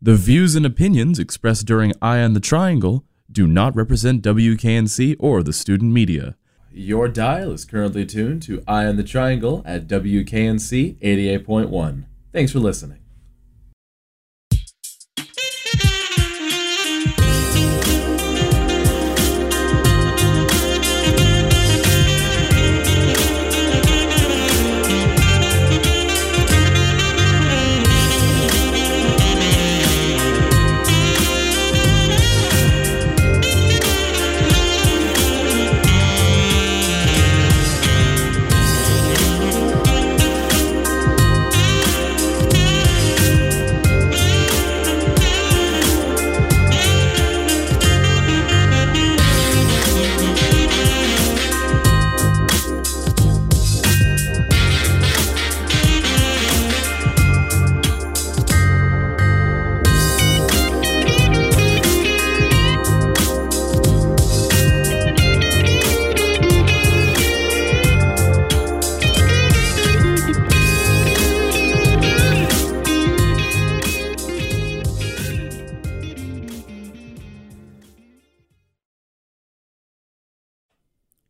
The views and opinions expressed during Eye on the Triangle do not represent WKNC or the student media. Your dial is currently tuned to Eye on the Triangle at WKNC 88.1. Thanks for listening.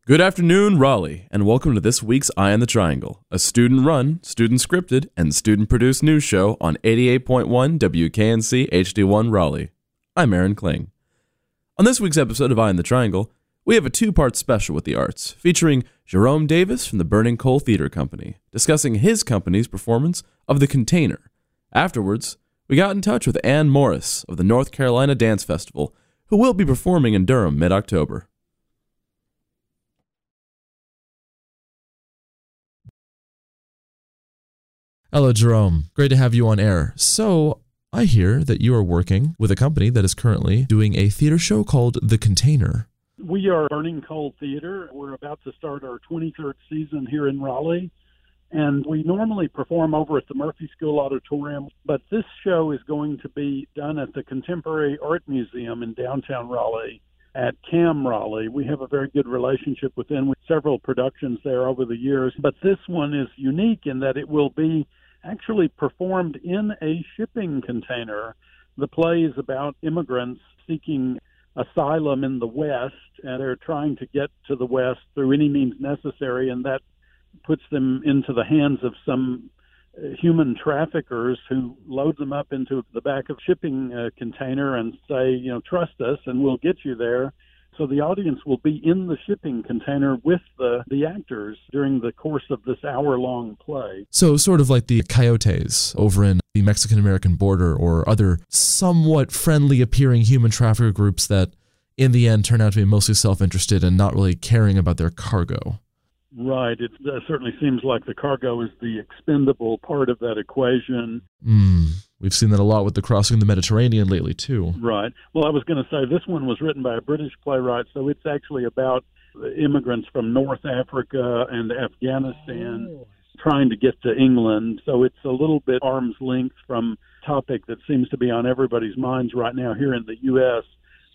Good afternoon, Raleigh, and welcome to this week's Eye on the Triangle, a student run, student scripted, and student produced news show on 88.1 WKNC HD1 Raleigh. I'm Aaron Kling. On this week's episode of Eye on the Triangle, we have a two part special with the arts, featuring Jerome Davis from the Burning Coal Theater Company, discussing his company's performance of The Container. Afterwards, we got in touch with Ann Morris of the North Carolina Dance Festival, who will be performing in Durham mid October. Hello, Jerome. Great to have you on air. So, I hear that you are working with a company that is currently doing a theater show called The Container. We are Burning Coal Theater. We're about to start our 23rd season here in Raleigh. And we normally perform over at the Murphey School Auditorium, but this show is going to be done at the Contemporary Art Museum in downtown Raleigh at CAM Raleigh. We have a very good relationship with them with several productions there over the years, but this one is unique in that it will be actually performed in a shipping container. The play is about immigrants seeking asylum in the West, and they're trying to get to the West through any means necessary, and that puts them into the hands of some uh, human traffickers who load them up into the back of shipping uh, container and say, you know, trust us and we'll get you there. So the audience will be in the shipping container with the, the actors during the course of this hour long play. So, sort of like the coyotes over in the Mexican American border or other somewhat friendly appearing human trafficker groups that in the end turn out to be mostly self interested and not really caring about their cargo. Right. It uh, certainly seems like the cargo is the expendable part of that equation. Mm. We've seen that a lot with the crossing of the Mediterranean lately, too. Right. Well, I was going to say this one was written by a British playwright, so it's actually about immigrants from North Africa and Afghanistan oh. trying to get to England. So it's a little bit arm's length from topic that seems to be on everybody's minds right now here in the U.S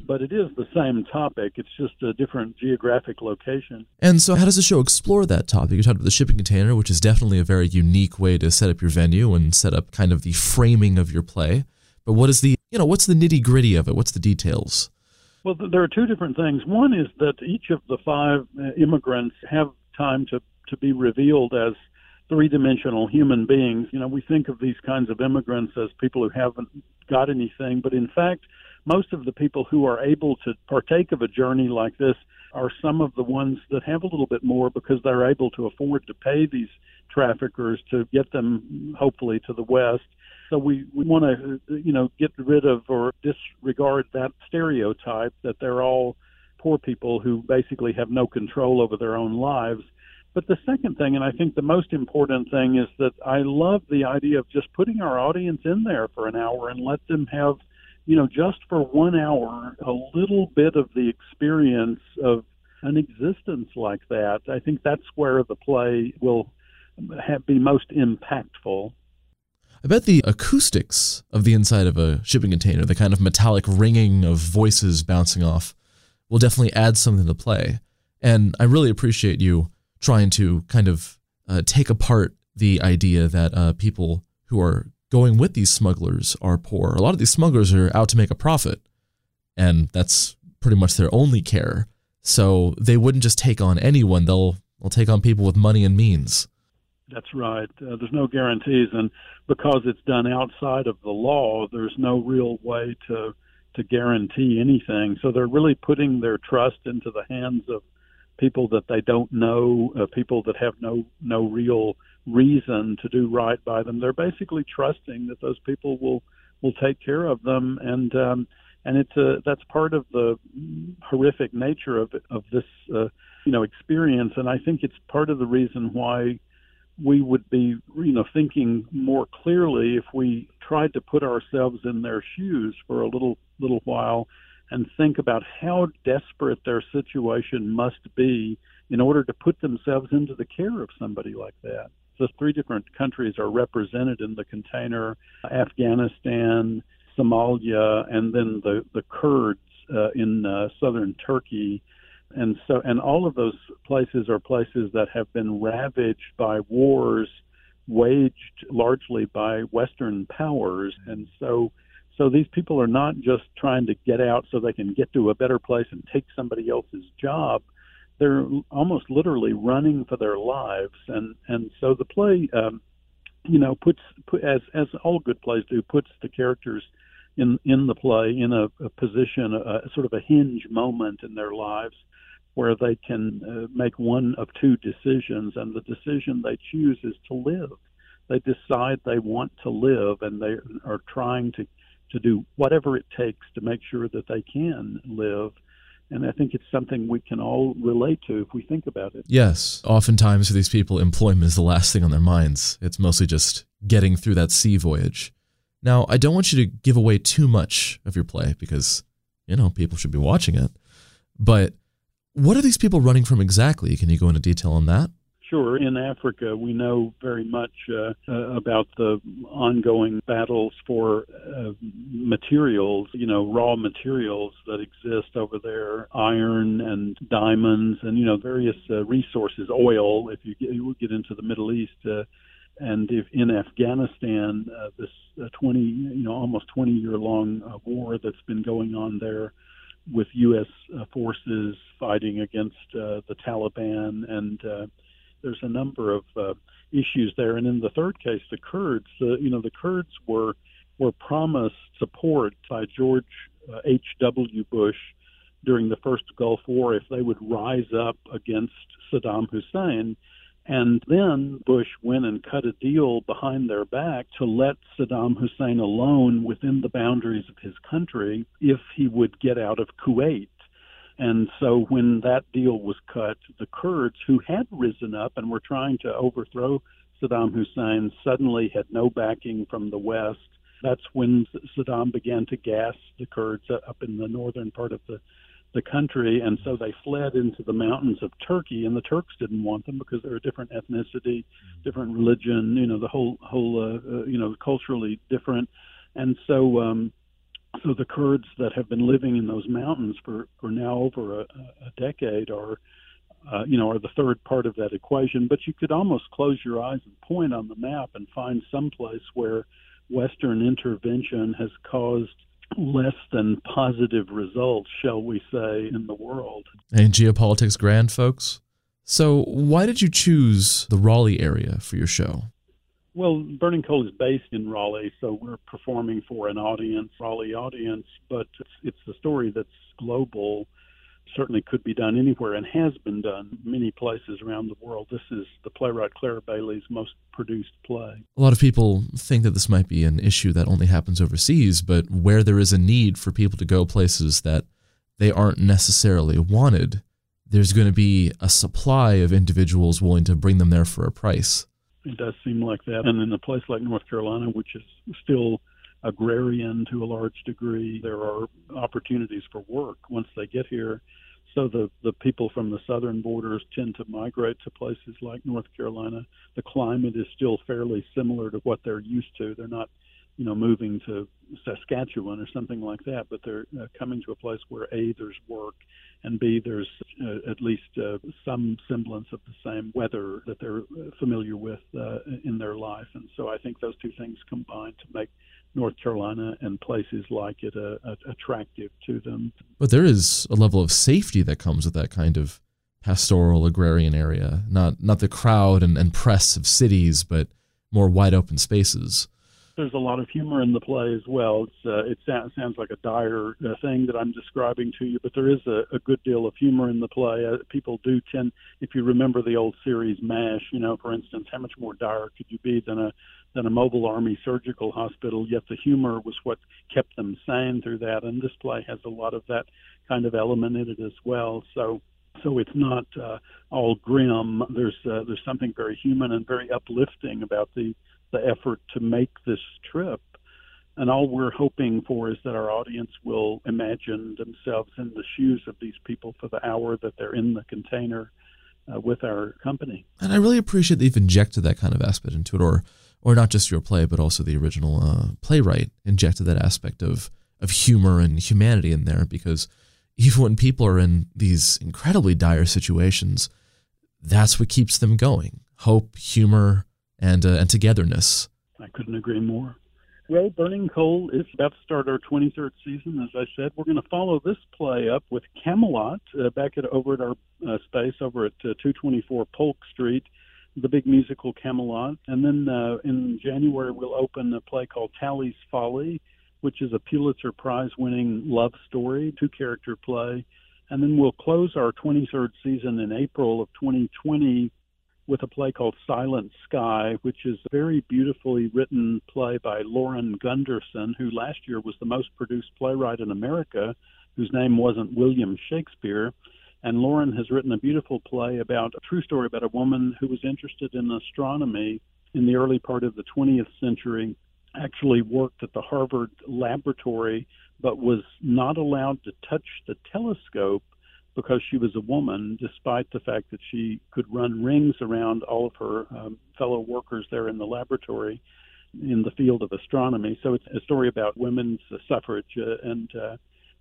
but it is the same topic. It's just a different geographic location. And so, how does the show explore that topic? You talked about the shipping container, which is definitely a very unique way to set up your venue and set up kind of the framing of your play. But what is the, you know, what's the nitty gritty of it? What's the details? Well, there are two different things. One is that each of the five uh, immigrants have time to, to be revealed as three dimensional human beings. You know, we think of these kinds of immigrants as people who haven't got anything, but in fact, most of the people who are able to partake of a journey like this are some of the ones that have a little bit more because they're able to afford to pay these traffickers to get them hopefully to the west. So we, we want to you know get rid of or disregard that stereotype that they're all poor people who basically have no control over their own lives. But the second thing and i think the most important thing is that i love the idea of just putting our audience in there for an hour and let them have you know, just for one hour, a little bit of the experience of an existence like that. I think that's where the play will have, be most impactful. I bet the acoustics of the inside of a shipping container, the kind of metallic ringing of voices bouncing off, will definitely add something to play. And I really appreciate you trying to kind of uh, take apart the idea that uh, people who are going with these smugglers are poor. A lot of these smugglers are out to make a profit, and that's pretty much their only care. So they wouldn't just take on anyone. They'll they'll take on people with money and means. That's right. Uh, there's no guarantees, and because it's done outside of the law, there's no real way to to guarantee anything. So they're really putting their trust into the hands of people that they don't know, uh, people that have no no real reason to do right by them. They're basically trusting that those people will will take care of them, and um, and it's a, that's part of the horrific nature of of this uh, you know experience, and I think it's part of the reason why we would be you know thinking more clearly if we tried to put ourselves in their shoes for a little little while and think about how desperate their situation must be in order to put themselves into the care of somebody like that. So three different countries are represented in the container: Afghanistan, Somalia, and then the the Kurds uh, in uh, southern Turkey. And so, and all of those places are places that have been ravaged by wars waged largely by Western powers. And so, so these people are not just trying to get out so they can get to a better place and take somebody else's job. They're almost literally running for their lives, and and so the play, um, you know, puts put, as as all good plays do, puts the characters in in the play in a, a position, a, sort of a hinge moment in their lives, where they can uh, make one of two decisions, and the decision they choose is to live. They decide they want to live, and they are trying to to do whatever it takes to make sure that they can live. And I think it's something we can all relate to if we think about it. Yes. Oftentimes for these people, employment is the last thing on their minds. It's mostly just getting through that sea voyage. Now, I don't want you to give away too much of your play because, you know, people should be watching it. But what are these people running from exactly? Can you go into detail on that? Sure. In Africa, we know very much uh, uh, about the ongoing battles for uh, materials, you know, raw materials that exist over there, iron and diamonds and, you know, various uh, resources, oil, if you get, you get into the Middle East. Uh, and if in Afghanistan, uh, this uh, 20, you know, almost 20 year long war that's been going on there with U.S. Forces fighting against uh, the Taliban, and uh, there's a number of uh, issues there. And in the third case, the Kurds, uh, you know, the Kurds were were promised support by George uh, H. W. Bush during the first Gulf War if they would rise up against Saddam Hussein. And then Bush went and cut a deal behind their back to let Saddam Hussein alone within the boundaries of his country if he would get out of Kuwait. And so when that deal was cut, the Kurds, who had risen up and were trying to overthrow Saddam Hussein, suddenly had no backing from the West. That's when Saddam began to gas the Kurds up in the northern part of the the country, and so they fled into the mountains of Turkey, and the Turks didn't want them because they're a different ethnicity, different religion, you know, the whole whole uh, uh, you know culturally different, and so um, so the Kurds that have been living in those mountains for for now over a, a decade are. Uh, you know, are the third part of that equation, but you could almost close your eyes and point on the map and find some place where Western intervention has caused less than positive results, shall we say, in the world. And geopolitics grand, folks. So, why did you choose the Raleigh area for your show? Well, Burning Coal is based in Raleigh, so we're performing for an audience, Raleigh audience, but it's, it's a story that's global certainly could be done anywhere and has been done many places around the world. This is the playwright Clara Bayley's most produced play. A lot of people think that this might be an issue that only happens overseas, but where there is a need for people to go places that they aren't necessarily wanted, there's going to be a supply of individuals willing to bring them there for a price. It does seem like that. And in a place like North Carolina, which is still agrarian to a large degree. There are opportunities for work once they get here. So the, the people from the southern borders tend to migrate to places like North Carolina. The climate is still fairly similar to what they're used to. They're not you know, moving to Saskatchewan or something like that, but they're uh, coming to a place where A, there's work, and B, there's uh, at least uh, some semblance of the same weather that they're uh, familiar with uh, in their life. And so I think those two things combine to make North Carolina and places like it uh, attractive to them. But there is a level of safety that comes with that kind of pastoral agrarian area, not not the crowd and, and press of cities, but more wide open spaces there's a lot of humor in the play as well. It's, uh, it sounds, sounds like a dire uh, thing that I'm describing to you, but there is a, a good deal of humor in the play. Uh, people do tend, if you remember the old series MASH, you know, for instance, how much more dire could you be than a than a mobile army surgical hospital? Yet the humor was what kept them sane through that, and this play has a lot of that kind of element in it as well. So so it's not uh, all grim. There's uh, there's something very human and very uplifting about the the effort to make this trip. And all we're hoping for is that our audience will imagine themselves in the shoes of these people for the hour that they're in the container uh, with our company. And I really appreciate that you've injected that kind of aspect into it, or or not just your play, but also the original uh, playwright injected that aspect of of humor and humanity in there, because even when people are in these incredibly dire situations, that's what keeps them going. Hope, humor, and uh, and togetherness. I couldn't agree more. Well, Burning Coal is about to start our 23rd season. As I said, we're going to follow this play up with Camelot uh, back at over at our uh, space over at uh, 224 Polk Street, the big musical Camelot. And then uh, in January, we'll open a play called Talley's Folly, which is a Pulitzer Prize winning love story, two character play. And then we'll close our 23rd season in April of 2020 with a play called Silent Sky, which is a very beautifully written play by Lauren Gunderson, who last year was the most produced playwright in America, whose name wasn't William Shakespeare. And Lauren has written a beautiful play about a true story about a woman who was interested in astronomy in the early part of the 20th century, actually worked at the Harvard laboratory, but was not allowed to touch the telescope because she was a woman, despite the fact that she could run rings around all of her um, fellow workers there in the laboratory in the field of astronomy. So it's a story about women's suffrage uh, and uh,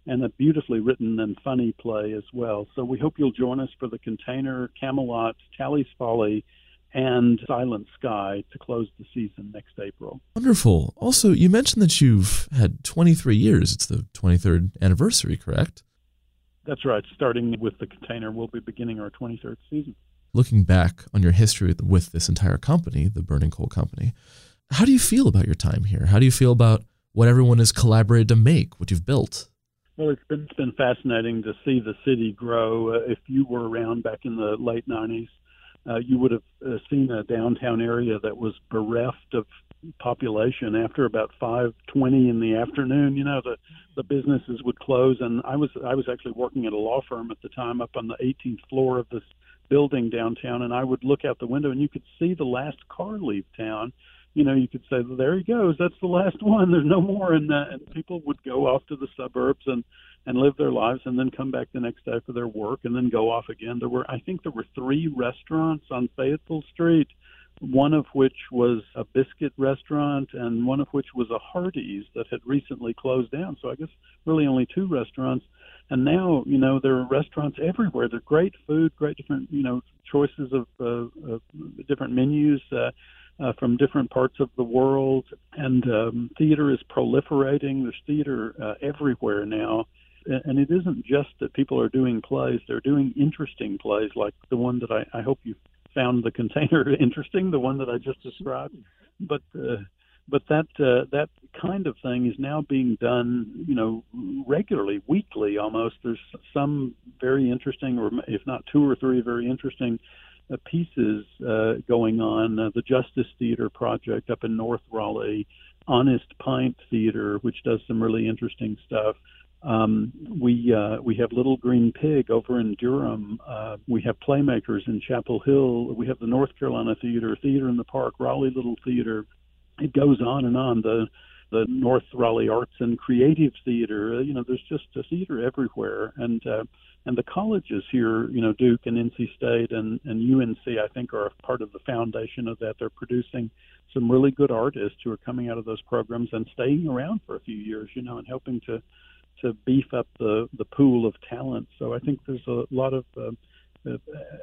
and a beautifully written and funny play as well. So we hope you'll join us for the Container, Camelot, Talley's Folly, and Silent Sky to close the season next April. Wonderful. Also, you mentioned that you've had 23 years. It's the 23rd anniversary, correct? That's right. Starting with the container, we'll be beginning our 23rd season. Looking back on your history with this entire company, the Burning Coal Company, how do you feel about your time here? How do you feel about what everyone has collaborated to make, what you've built? Well, it's been it's been fascinating to see the city grow. Uh, if you were around back in the late 90s, uh, you would have uh, seen a downtown area that was bereft of population after about 5:20 in the afternoon. You know, the the businesses would close, and I was I was actually working at a law firm at the time up on the 18th floor of this building downtown, and I would look out the window and you could see the last car leave town. You know, you could say, well, "There he goes. That's the last one. There's no more." And, uh, and people would go off to the suburbs and and live their lives, and then come back the next day for their work, and then go off again. There were, I think, there were three restaurants on Fayetteville Street one of which was a biscuit restaurant and one of which was a Hardee's that had recently closed down. So I guess really only two restaurants. And now, you know, there are restaurants everywhere. They're great food, great different, you know, choices of, uh, of different menus uh, uh, from different parts of the world. And um, theater is proliferating. There's theater uh, everywhere now. And it isn't just that people are doing plays; they're doing interesting plays, like the one that I, I hope you found the container interesting, the one that I just described. But uh, but that uh, that kind of thing is now being done, you know, regularly, weekly almost. There's some very interesting, or if not two or three very interesting uh, pieces uh, going on. Uh, the Justice Theater project up in North Raleigh, Honest Pint Theater, which does some really interesting stuff. Um, we uh, we have Little Green Pig over in Durham. Uh, we have Playmakers in Chapel Hill. We have the North Carolina Theater, Theater in the Park, Raleigh Little Theater. It goes on and on. The the North Raleigh Arts and Creative Theater. Uh, you know, there's just a theater everywhere, and uh, and the colleges here, you know, Duke and NC State and and UNC, I think, are a part of the foundation of that. They're producing some really good artists who are coming out of those programs and staying around for a few years, you know, and helping to to beef up the the pool of talent. So I think there's a lot of uh, uh,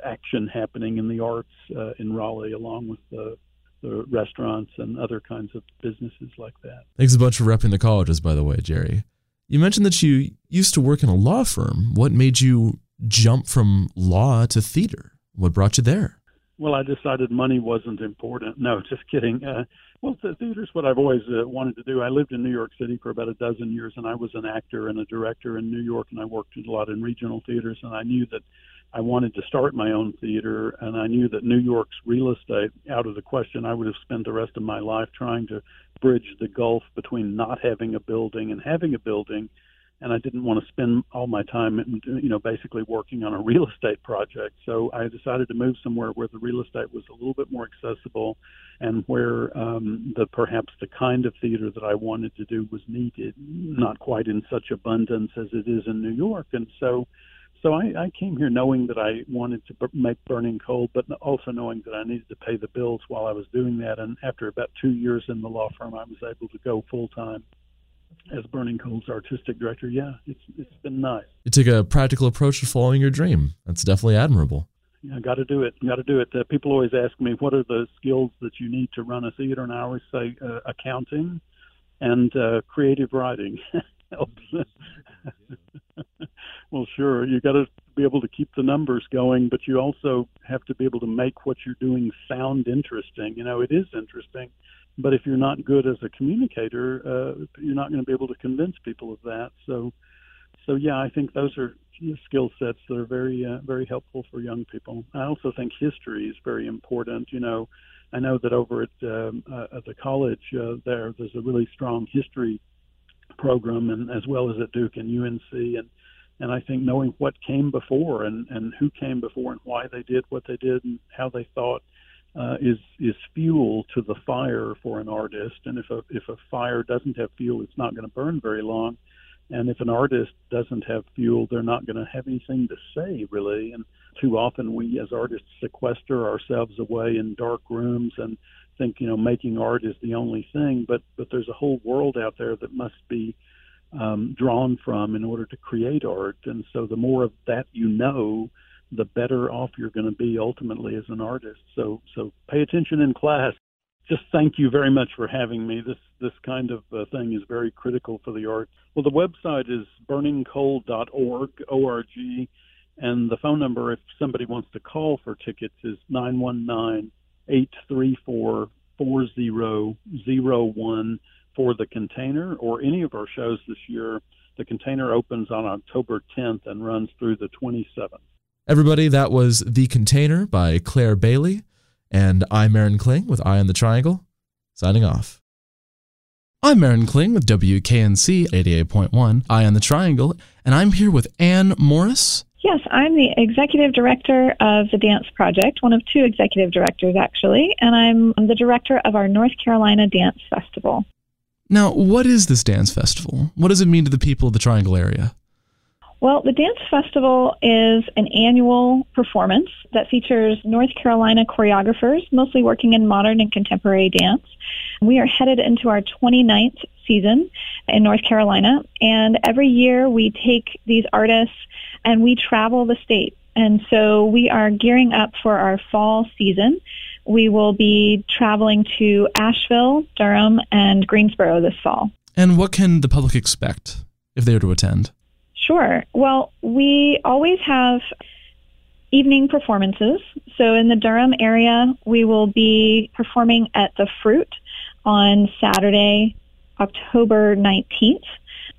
action happening in the arts uh, in Raleigh, along with the the restaurants and other kinds of businesses like that. Thanks a bunch for repping the colleges, by the way, Jerry. You mentioned that you used to work in a law firm. What made you jump from law to theater? What brought you there? Well, I decided money wasn't important. No, just kidding. Uh, well, the theater's what I've always uh, wanted to do. I lived in New York City for about a dozen years, and I was an actor and a director in New York, and I worked a lot in regional theaters, and I knew that I wanted to start my own theater, and I knew that New York's real estate out of the question. I would have spent the rest of my life trying to bridge the gulf between not having a building and having a building and I didn't want to spend all my time, you know, basically working on a real estate project. So I decided to move somewhere where the real estate was a little bit more accessible, and where um, the perhaps the kind of theater that I wanted to do was needed, not quite in such abundance as it is in New York. And so, so I, I came here knowing that I wanted to b- make Burning Coal, but also knowing that I needed to pay the bills while I was doing that. And after about two years in the law firm, I was able to go full time as Burning Coal's artistic director, yeah, it's it's been nice. You took a practical approach to following your dream. That's definitely admirable. Yeah, got to do it. Got to do it. Uh, people always ask me, what are the skills that you need to run a theater? And I always say uh, accounting and uh, creative writing helps. well, sure, you got to be able to keep the numbers going, but you also have to be able to make what you're doing sound interesting. You know, it is interesting but if you're not good as a communicator, uh, you're not going to be able to convince people of that. So, so yeah, I think those are skill sets that are very, uh, very helpful for young people. I also think history is very important. You know, I know that over at, um, uh, at the college uh, there, there's a really strong history program, and as well as at Duke and UNC, and and I think knowing what came before and and who came before and why they did what they did and how they thought uh, is is fuel to the fire for an artist. And if a if a fire doesn't have fuel, it's not going to burn very long. And if an artist doesn't have fuel, they're not going to have anything to say really. And too often we as artists sequester ourselves away in dark rooms and think you know making art is the only thing. But but there's a whole world out there that must be um, drawn from in order to create art. And so the more of that you know, the better off you're going to be ultimately as an artist. So so pay attention in class. Just thank you very much for having me. This this kind of uh, thing is very critical for the arts. Well, the website is burningcoal.org, O-R-G, and the phone number, if somebody wants to call for tickets, is nine one nine eight three four four zero zero one for the container or any of our shows this year. The container opens on October 10th and runs through the 27th. Everybody, that was The Container by Clare Bayley. And I'm Aaron Kling with Eye on the Triangle, signing off. I'm Aaron Kling with WKNC 88.1, Eye on the Triangle, and I'm here with Anne Morris. Yes, I'm the executive director of the Dance Project, one of two executive directors actually, and I'm the director of our North Carolina Dance Festival. Now, what is this dance festival? What does it mean to the people of the Triangle area? Well, the Dance Festival is an annual performance that features North Carolina choreographers, mostly working in modern and contemporary dance. We are headed into our 29th season in North Carolina, and every year we take these artists and we travel the state. And so we are gearing up for our fall season. We will be traveling to Asheville, Durham, and Greensboro this fall. And what can the public expect if they were to attend? Sure. Well, we always have evening performances. So in the Durham area, we will be performing at the Fruit on Saturday, October 19th.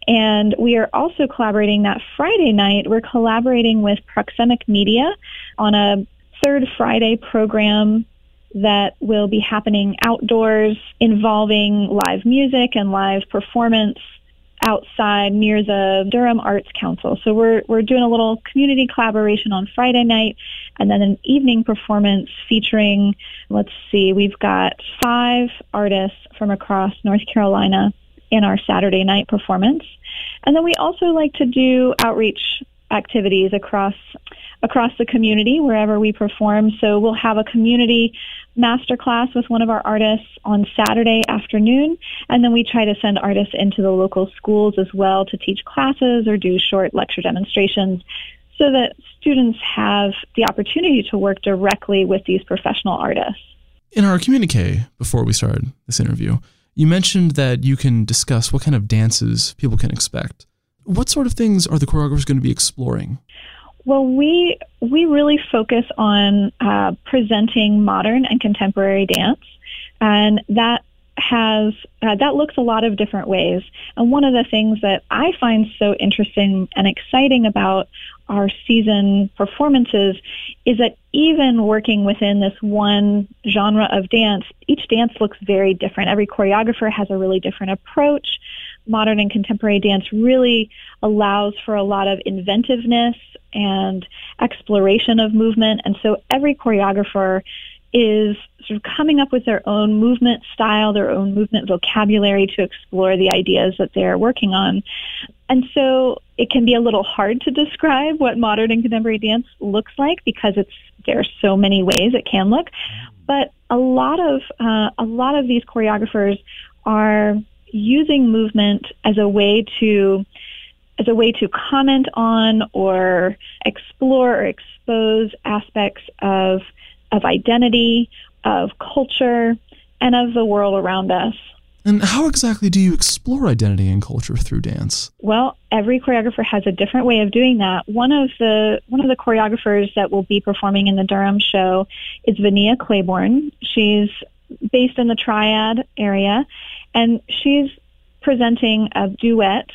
And we are also collaborating that Friday night. We're collaborating with Proxemic Media on a third Friday program that will be happening outdoors involving live music and live performance outside near the Durham Arts Council. So we're we're doing a little community collaboration on Friday night and then an evening performance featuring let's see, we've got five artists from across North Carolina in our Saturday night performance. And then we also like to do outreach activities across across the community wherever we perform. So we'll have a community master class with one of our artists on Saturday afternoon, and then we try to send artists into the local schools as well to teach classes or do short lecture demonstrations so that students have the opportunity to work directly with these professional artists. In our communique before we started this interview, you mentioned that you can discuss what kind of dances people can expect. What sort of things are the choreographers going to be exploring? Well, we we really focus on uh, presenting modern and contemporary dance, and that has uh, that looks a lot of different ways. And one of the things that I find so interesting and exciting about our season performances is that even working within this one genre of dance, each dance looks very different. Every choreographer has a really different approach. Modern and contemporary dance really allows for a lot of inventiveness and exploration of movement. And so every choreographer is sort of coming up with their own movement style, their own movement vocabulary to explore the ideas that they're working on. And so it can be a little hard to describe what modern and contemporary dance looks like because it's there are so many ways it can look. But a lot of uh, a lot of these choreographers are using movement as a way to as a way to comment on or explore or expose aspects of of identity, of culture, and of the world around us. And how exactly do you explore identity and culture through dance? Well, every choreographer has a different way of doing that. One of the one of the choreographers that will be performing in the Durham show is Vania Claiborne. She's based in the Triad area, and she's presenting a duet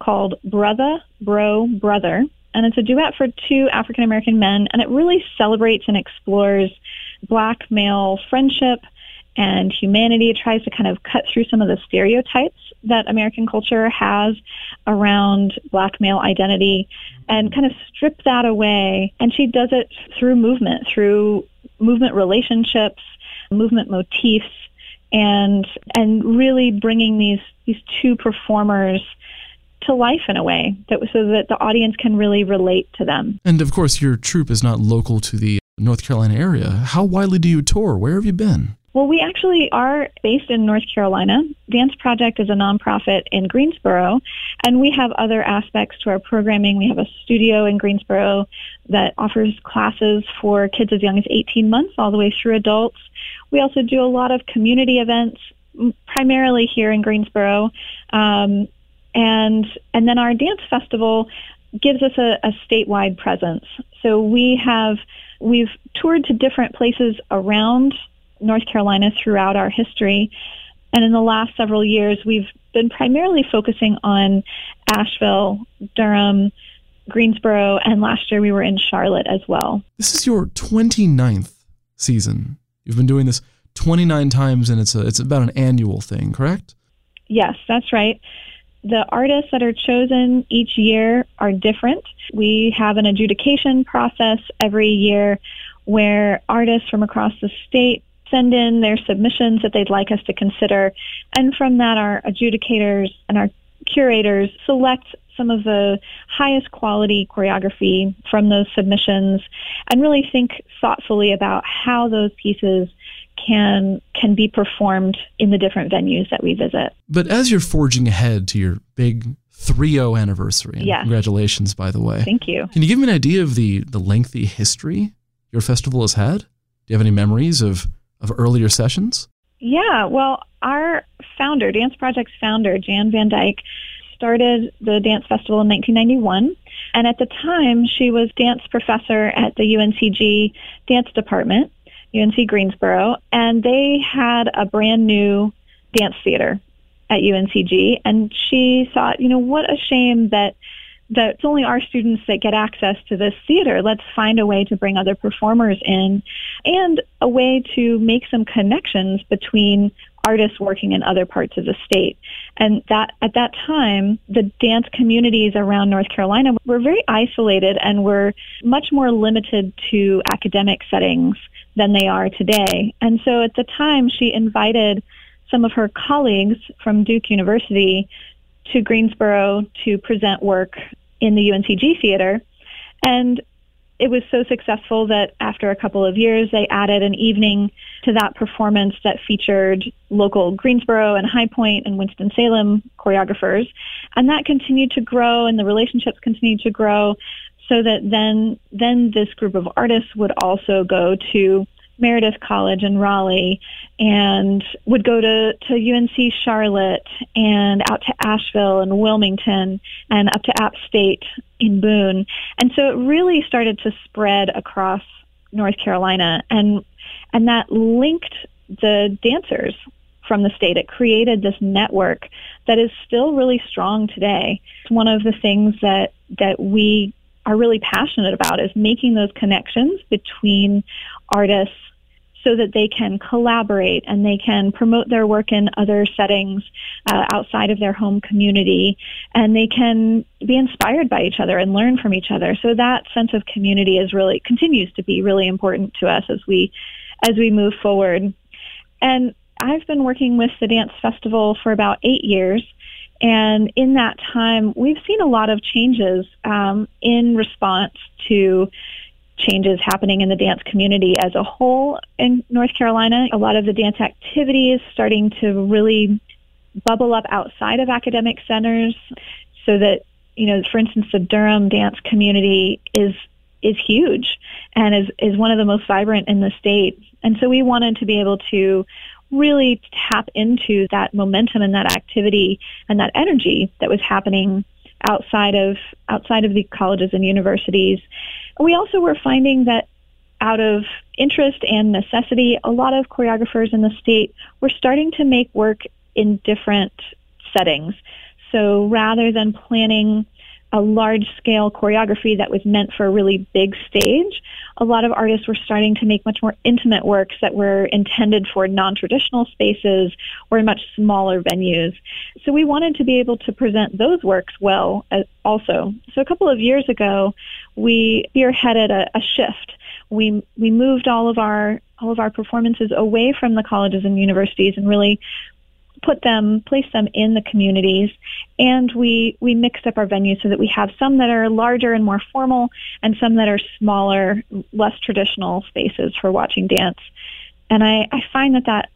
called Brother, Bro, Brother. And it's a duet for two African American men, and it really celebrates and explores black male friendship and humanity. It tries to kind of cut through some of the stereotypes that American culture has around black male identity and kind of strip that away. And she does it through movement, through movement relationships, movement motifs, and and really bringing these these two performers to life in a way that so that the audience can really relate to them. And of course, your troupe is not local to the uh, North Carolina area. How widely do you tour? Where have you been? Well, we actually are based in North Carolina. Dance Project is a nonprofit in Greensboro, and we have other aspects to our programming. We have a studio in Greensboro that offers classes for kids as young as 18 months all the way through adults. We also do a lot of community events, primarily here in Greensboro. Um, and and then our dance festival gives us a, a statewide presence. So we have we've toured to different places around North Carolina throughout our history. And in the last several years, we've been primarily focusing on Asheville, Durham, Greensboro, and last year we were in Charlotte as well. This is your 29th season. You've been doing this 29 times, and it's, a, it's about an annual thing, correct? Yes, that's right the artists that are chosen each year are different. We have an adjudication process every year where artists from across the state send in their submissions that they'd like us to consider. And from that, our adjudicators and our curators select some of the highest quality choreography from those submissions and really think thoughtfully about how those pieces can can be performed in the different venues that we visit. But as you're forging ahead to your big 3-0 anniversary, yes. congratulations by the way. Thank you. Can you give me an idea of the the lengthy history your festival has had? Do you have any memories of of earlier sessions? Yeah, well, our founder, Dance Project's founder, Jan Van Dyke, started the dance festival in 1991. And at the time, she was dance professor at the UNCG dance department. UNC Greensboro, and they had a brand new dance theater at UNCG. And she thought, you know, what a shame that that it's only our students that get access to this theater. Let's find a way to bring other performers in and a way to make some connections between artists working in other parts of the state. And that at that time, the dance communities around North Carolina were very isolated and were much more limited to academic settings than they are today. And so at the time, she invited some of her colleagues from Duke University to Greensboro to present work in the UNCG theater. And it was so successful that after a couple of years, they added an evening to that performance that featured local Greensboro and High Point and Winston-Salem choreographers. And that continued to grow and the relationships continued to grow so that then, then this group of artists would also go to Meredith College in Raleigh and would go to, to UNC Charlotte and out to Asheville and Wilmington and up to App State in Boone. And so it really started to spread across North Carolina and and that linked the dancers from the state. It created this network that is still really strong today. It's one of the things that that we are really passionate about is making those connections between artists so that they can collaborate and they can promote their work in other settings uh, outside of their home community. And they can be inspired by each other and learn from each other. So that sense of community is really continues to be really important to us as we as we move forward. And I've been working with the dance festival for about eight years. And in that time, we've seen a lot of changes um, in response to changes happening in the dance community as a whole in North Carolina. A lot of the dance activities starting to really bubble up outside of academic centers so that, you know, for instance, the Durham dance community is is huge and is, is one of the most vibrant in the state. And so we wanted to be able to really tap into that momentum and that activity and that energy that was happening outside of outside of the colleges and universities. We also were finding that out of interest and necessity, a lot of choreographers in the state were starting to make work in different settings. So rather than planning a large scale choreography that was meant for a really big stage, a lot of artists were starting to make much more intimate works that were intended for non-traditional spaces or in much smaller venues. So we wanted to be able to present those works well uh, also. So a couple of years ago, we spearheaded a, a shift. We we moved all of our all of our performances away from the colleges and universities and really put them, place them in the communities, and we we mix up our venues so that we have some that are larger and more formal, and some that are smaller, less traditional spaces for watching dance. And I, I find that, that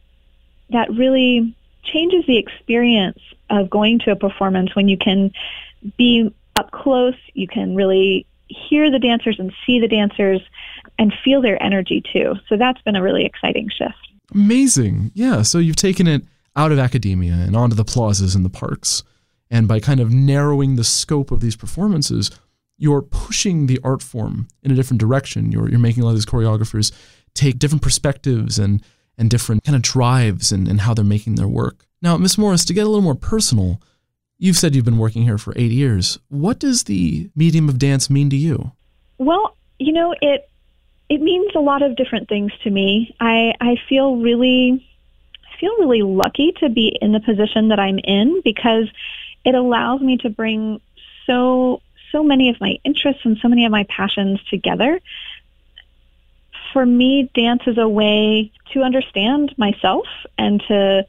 that really changes the experience of going to a performance when you can be up close, you can really hear the dancers and see the dancers and feel their energy too. So that's been a really exciting shift. Amazing. Yeah. So you've taken it out of academia and onto the plazas and the parks. And by kind of narrowing the scope of these performances, you're pushing the art form in a different direction. You're, you're making a lot of these choreographers take different perspectives and, and different kind of drives and, and how they're making their work. Now, Miss Morris, to get a little more personal, you've said you've been working here for eight years. What does the medium of dance mean to you? Well, you know, it it means a lot of different things to me. I, I feel really feel really lucky to be in the position that I'm in because it allows me to bring so so many of my interests and so many of my passions together. For me, dance is a way to understand myself and to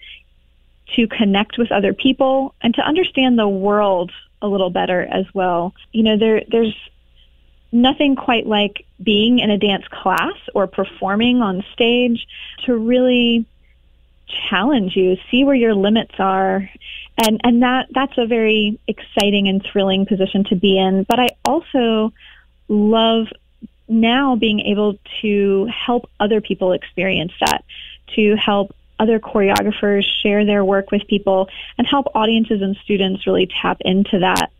to connect with other people and to understand the world a little better as well. You know, there there's nothing quite like being in a dance class or performing on stage to really challenge you, see where your limits are. And, and that, that's a very exciting and thrilling position to be in. But I also love now being able to help other people experience that, to help other choreographers share their work with people and help audiences and students really tap into that.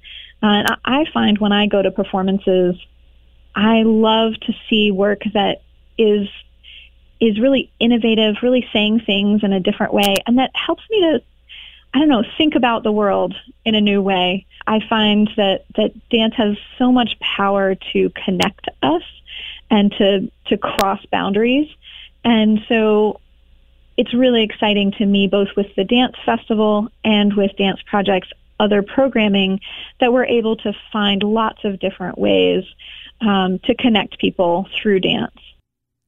Uh, and I find when I go to performances, I love to see work that is is really innovative, really saying things in a different way, and that helps me to, I don't know, think about the world in a new way. I find that that dance has so much power to connect us and to to cross boundaries, and so it's really exciting to me, both with the dance festival and with dance projects, other programming, that we're able to find lots of different ways um, to connect people through dance.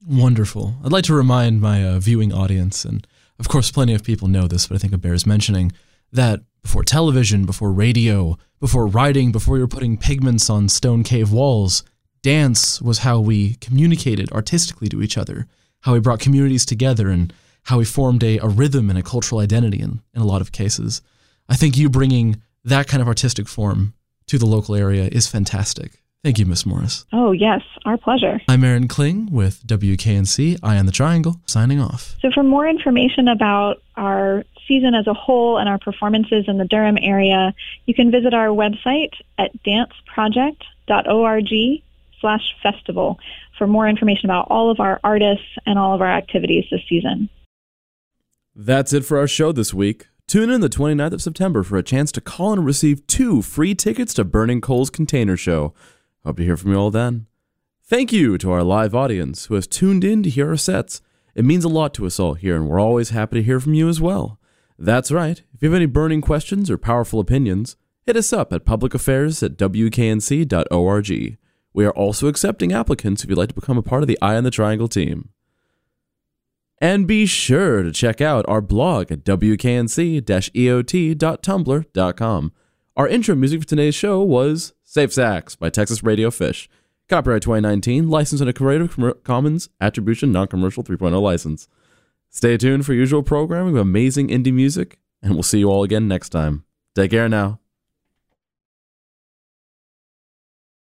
Wonderful. I'd like to remind my uh, viewing audience and Of course, plenty of people know this, but I think it bears mentioning that before television, before radio, before writing, before you're putting pigments on stone cave walls, dance was how we communicated artistically to each other, how we brought communities together, and how we formed a, a rhythm and a cultural identity in, in a lot of cases. I think you bringing that kind of artistic form to the local area is fantastic. Thank you, Miss Morris. Oh, yes, our pleasure. I'm Aaron Kling with WKNC, Eye on the Triangle, signing off. So, for more information about our season as a whole and our performances in the Durham area, you can visit our website at danceproject.org slash festival for more information about all of our artists and all of our activities this season. That's it for our show this week. Tune in the 29th of September for a chance to call and receive two free tickets to Burning Coal's Container Show. Hope to hear from you all then. Thank you to our live audience who has tuned in to hear our sets. It means a lot to us all here, and we're always happy to hear from you as well. That's right. If you have any burning questions or powerful opinions, hit us up at publicaffairs at wknc.org. We are also accepting applicants if you'd like to become a part of the Eye on the Triangle team. And be sure to check out our blog at wknc-eot.tumblr.com. Our intro music for today's show was Safe Sacks by Texas Radio Fish. Copyright 2019, licensed under Creative Commons Attribution Non-Commercial 3.0 license. Stay tuned for usual programming of amazing indie music, and we'll see you all again next time. Take care now.